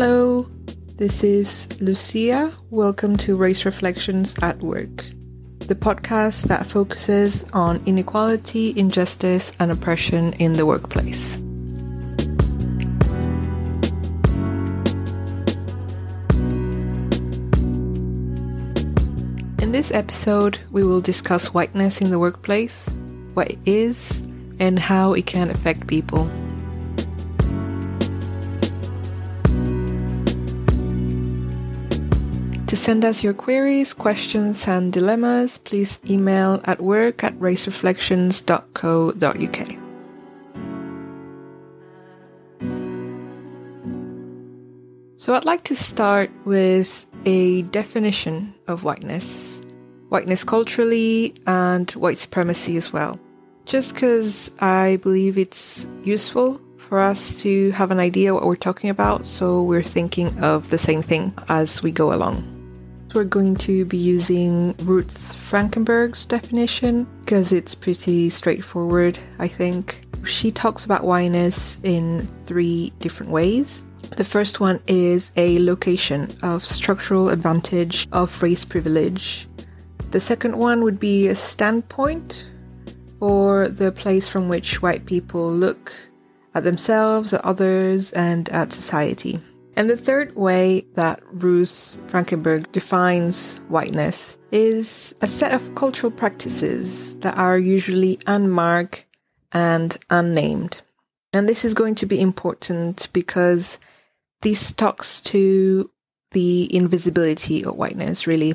Hello, this is Lucia. Welcome to Race Reflections at Work, the podcast that focuses on inequality, injustice, and oppression in the workplace. In this episode, we will discuss whiteness in the workplace, what it is, and how it can affect people. Send us your queries, questions, and dilemmas, please email at work at racereflections.co.uk. So, I'd like to start with a definition of whiteness whiteness culturally and white supremacy as well. Just because I believe it's useful for us to have an idea what we're talking about, so we're thinking of the same thing as we go along. We're going to be using Ruth Frankenberg's definition because it's pretty straightforward, I think. She talks about whiteness in three different ways. The first one is a location of structural advantage of race privilege. The second one would be a standpoint or the place from which white people look at themselves, at others, and at society. And the third way that Ruth Frankenberg defines whiteness is a set of cultural practices that are usually unmarked and unnamed. And this is going to be important because this talks to the invisibility of whiteness, really.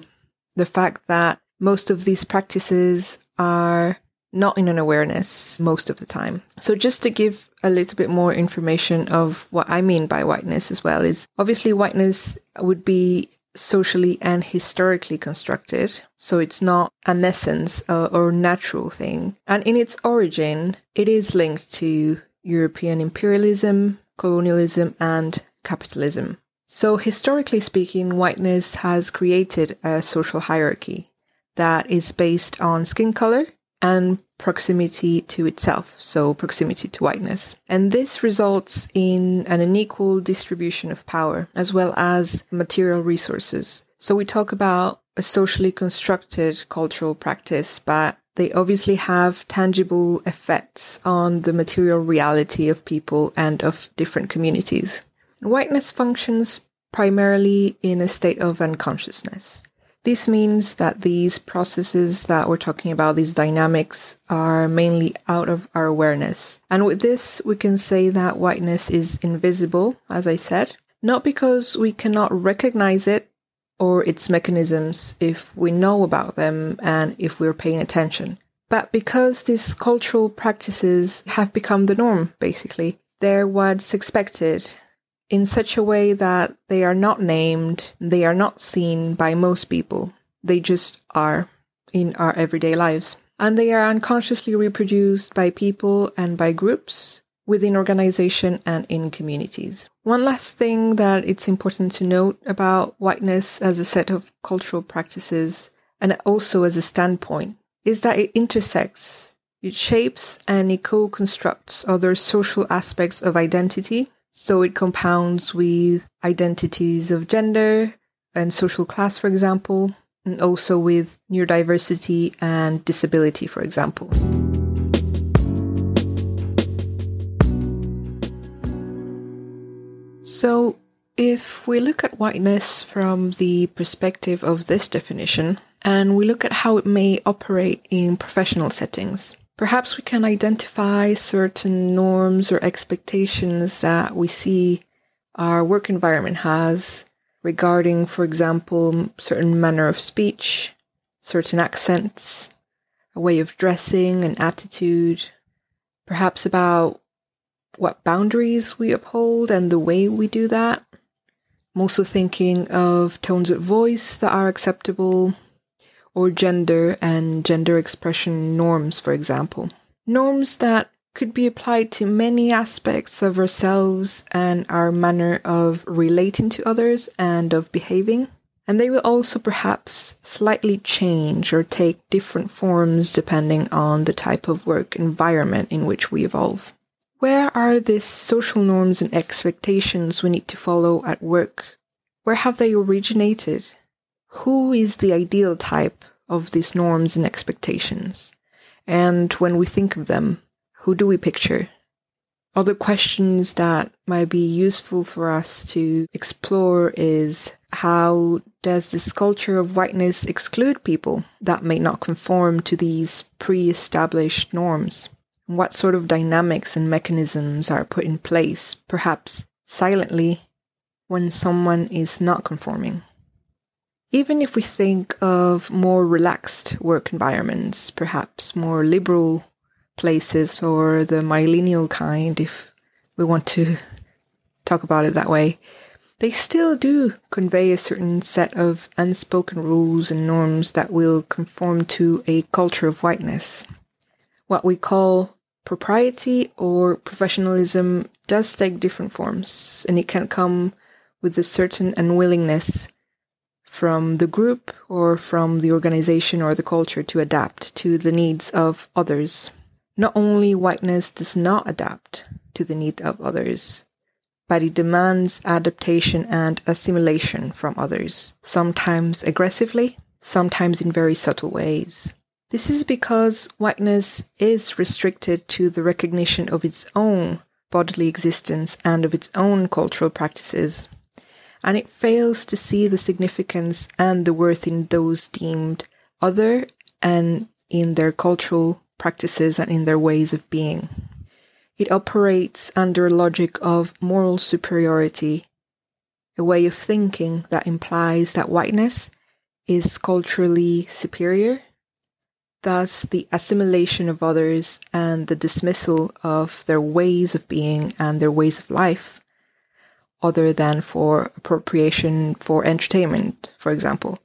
The fact that most of these practices are not in an awareness most of the time. So just to give a little bit more information of what I mean by whiteness as well is obviously whiteness would be socially and historically constructed. So it's not an essence uh, or natural thing. And in its origin, it is linked to European imperialism, colonialism, and capitalism. So historically speaking, whiteness has created a social hierarchy that is based on skin color, and proximity to itself, so proximity to whiteness. And this results in an unequal distribution of power as well as material resources. So we talk about a socially constructed cultural practice, but they obviously have tangible effects on the material reality of people and of different communities. Whiteness functions primarily in a state of unconsciousness. This means that these processes that we're talking about, these dynamics, are mainly out of our awareness. And with this, we can say that whiteness is invisible, as I said, not because we cannot recognize it or its mechanisms if we know about them and if we're paying attention, but because these cultural practices have become the norm, basically. They're what's expected in such a way that they are not named, they are not seen by most people. They just are in our everyday lives. And they are unconsciously reproduced by people and by groups within organization and in communities. One last thing that it's important to note about whiteness as a set of cultural practices and also as a standpoint is that it intersects, it shapes and it co-constructs other social aspects of identity so it compounds with identities of gender and social class, for example, and also with neurodiversity and disability, for example. So, if we look at whiteness from the perspective of this definition, and we look at how it may operate in professional settings, Perhaps we can identify certain norms or expectations that we see our work environment has regarding, for example, certain manner of speech, certain accents, a way of dressing, an attitude, perhaps about what boundaries we uphold and the way we do that. I'm also thinking of tones of voice that are acceptable, or gender and gender expression norms, for example. Norms that could be applied to many aspects of ourselves and our manner of relating to others and of behaving. And they will also perhaps slightly change or take different forms depending on the type of work environment in which we evolve. Where are these social norms and expectations we need to follow at work? Where have they originated? Who is the ideal type of these norms and expectations? And when we think of them, who do we picture? Other questions that might be useful for us to explore is how does this culture of whiteness exclude people that may not conform to these pre-established norms? What sort of dynamics and mechanisms are put in place, perhaps silently, when someone is not conforming? Even if we think of more relaxed work environments, perhaps more liberal places or the millennial kind, if we want to talk about it that way, they still do convey a certain set of unspoken rules and norms that will conform to a culture of whiteness. What we call propriety or professionalism does take different forms, and it can come with a certain unwillingness from the group or from the organization or the culture to adapt to the needs of others. Not only whiteness does not adapt to the need of others, but it demands adaptation and assimilation from others, sometimes aggressively, sometimes in very subtle ways. This is because whiteness is restricted to the recognition of its own bodily existence and of its own cultural practices, and it fails to see the significance and the worth in those deemed other and in their cultural practices and in their ways of being. It operates under a logic of moral superiority, a way of thinking that implies that whiteness is culturally superior. Thus, the assimilation of others and the dismissal of their ways of being and their ways of life, other than for appropriation for entertainment, for example,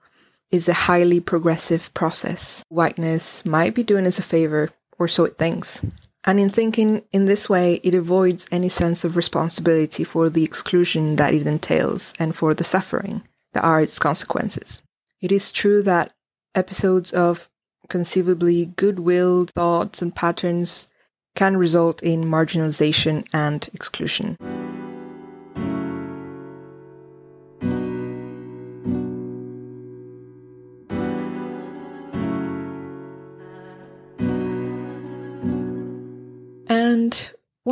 is a highly progressive process. Whiteness might be doing us a favor, or so it thinks. And in thinking in this way, it avoids any sense of responsibility for the exclusion that it entails and for the suffering that are its consequences. It is true that episodes of conceivably goodwill thoughts and patterns can result in marginalization and exclusion.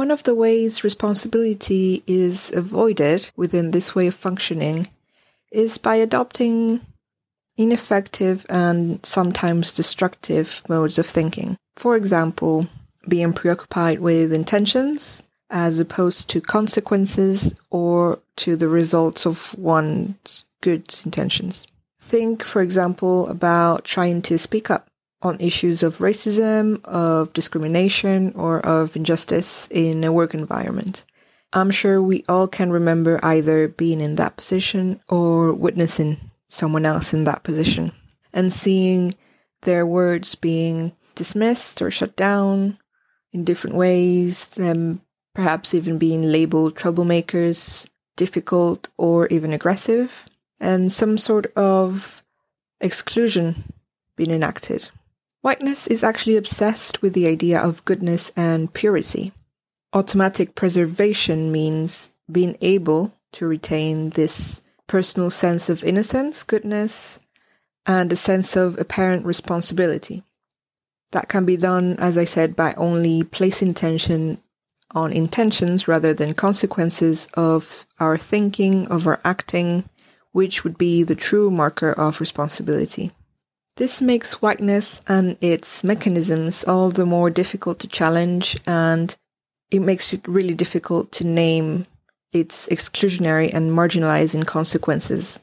One of the ways responsibility is avoided within this way of functioning is by adopting ineffective and sometimes destructive modes of thinking. For example, being preoccupied with intentions as opposed to consequences or to the results of one's good intentions. Think, for example, about trying to speak up on issues of racism, of discrimination, or of injustice in a work environment. I'm sure we all can remember either being in that position or witnessing someone else in that position and seeing their words being dismissed or shut down in different ways, them perhaps even being labeled troublemakers, difficult, or even aggressive, and some sort of exclusion being enacted. Whiteness is actually obsessed with the idea of goodness and purity. Automatic preservation means being able to retain this personal sense of innocence, goodness, and a sense of apparent responsibility. That can be done, as I said, by only placing attention on intentions rather than consequences of our thinking, of our acting, which would be the true marker of responsibility. This makes whiteness and its mechanisms all the more difficult to challenge, and it makes it really difficult to name its exclusionary and marginalizing consequences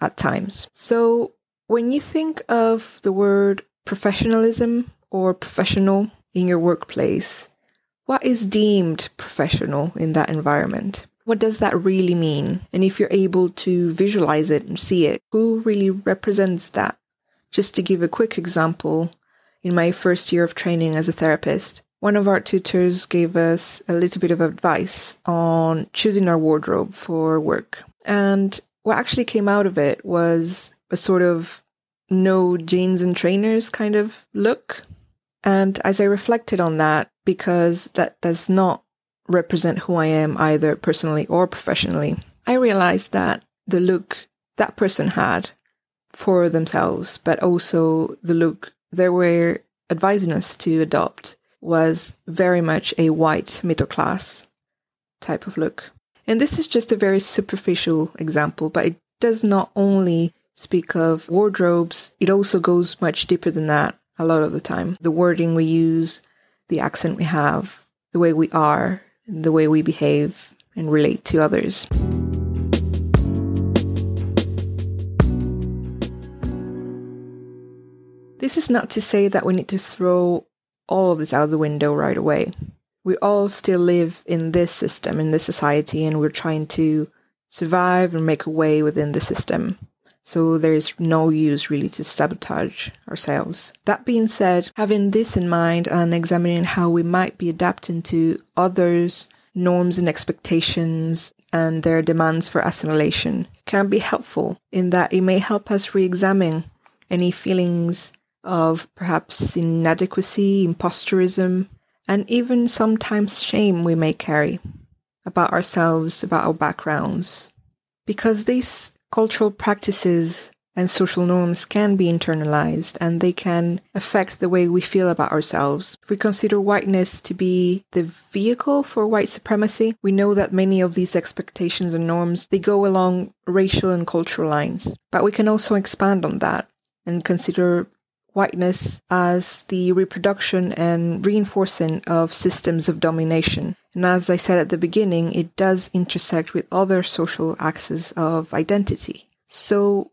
at times. So, when you think of the word professionalism or professional in your workplace, what is deemed professional in that environment? What does that really mean? And if you're able to visualize it and see it, who really represents that? Just to give a quick example, in my first year of training as a therapist, one of our tutors gave us a little bit of advice on choosing our wardrobe for work. And what actually came out of it was a sort of no jeans and trainers kind of look. And as I reflected on that, because that does not represent who I am either personally or professionally, I realized that the look that person had for themselves, but also the look they were advising us to adopt was very much a white middle class type of look. And this is just a very superficial example, but it does not only speak of wardrobes, it also goes much deeper than that a lot of the time. The wording we use, the accent we have, the way we are, the way we behave and relate to others. This is not to say that we need to throw all of this out the window right away. We all still live in this system, in this society, and we're trying to survive and make a way within the system. So there's no use really to sabotage ourselves. That being said, having this in mind and examining how we might be adapting to others' norms and expectations and their demands for assimilation can be helpful in that it may help us re examine any feelings of perhaps inadequacy, imposterism, and even sometimes shame we may carry about ourselves, about our backgrounds. Because these cultural practices and social norms can be internalized and they can affect the way we feel about ourselves. If we consider whiteness to be the vehicle for white supremacy, we know that many of these expectations and norms, they go along racial and cultural lines. But we can also expand on that and consider whiteness as the reproduction and reinforcing of systems of domination. And as I said at the beginning, it does intersect with other social axes of identity. So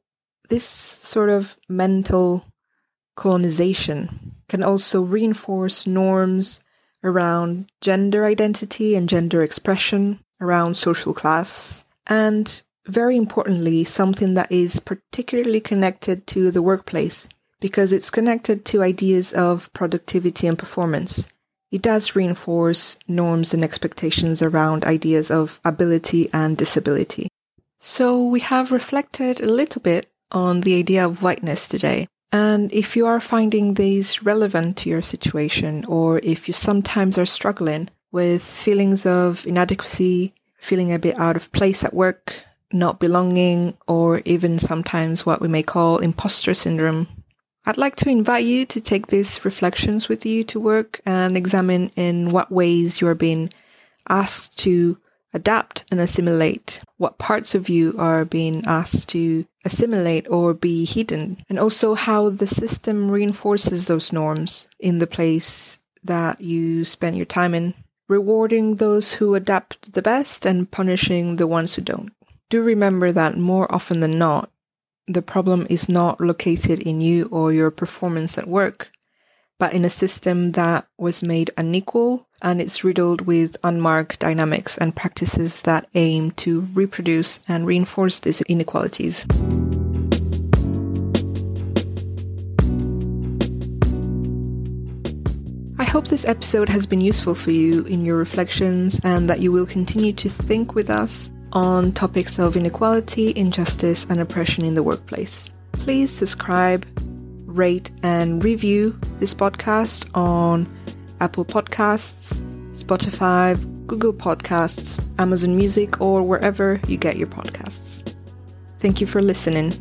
this sort of mental colonization can also reinforce norms around gender identity and gender expression, around social class, and very importantly, something that is particularly connected to the workplace because it's connected to ideas of productivity and performance. It does reinforce norms and expectations around ideas of ability and disability. So we have reflected a little bit on the idea of whiteness today. And if you are finding these relevant to your situation, or if you sometimes are struggling with feelings of inadequacy, feeling a bit out of place at work, not belonging, or even sometimes what we may call imposter syndrome, I'd like to invite you to take these reflections with you to work and examine in what ways you are being asked to adapt and assimilate, what parts of you are being asked to assimilate or be hidden, and also how the system reinforces those norms in the place that you spend your time in, rewarding those who adapt the best and punishing the ones who don't. Do remember that more often than not, the problem is not located in you or your performance at work, but in a system that was made unequal and it's riddled with unmarked dynamics and practices that aim to reproduce and reinforce these inequalities. I hope this episode has been useful for you in your reflections and that you will continue to think with us on topics of inequality, injustice, and oppression in the workplace. Please subscribe, rate, and review this podcast on Apple Podcasts, Spotify, Google Podcasts, Amazon Music, or wherever you get your podcasts. Thank you for listening.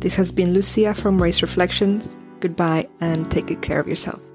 This has been Lucia from Race Reflections. Goodbye and take good care of yourself.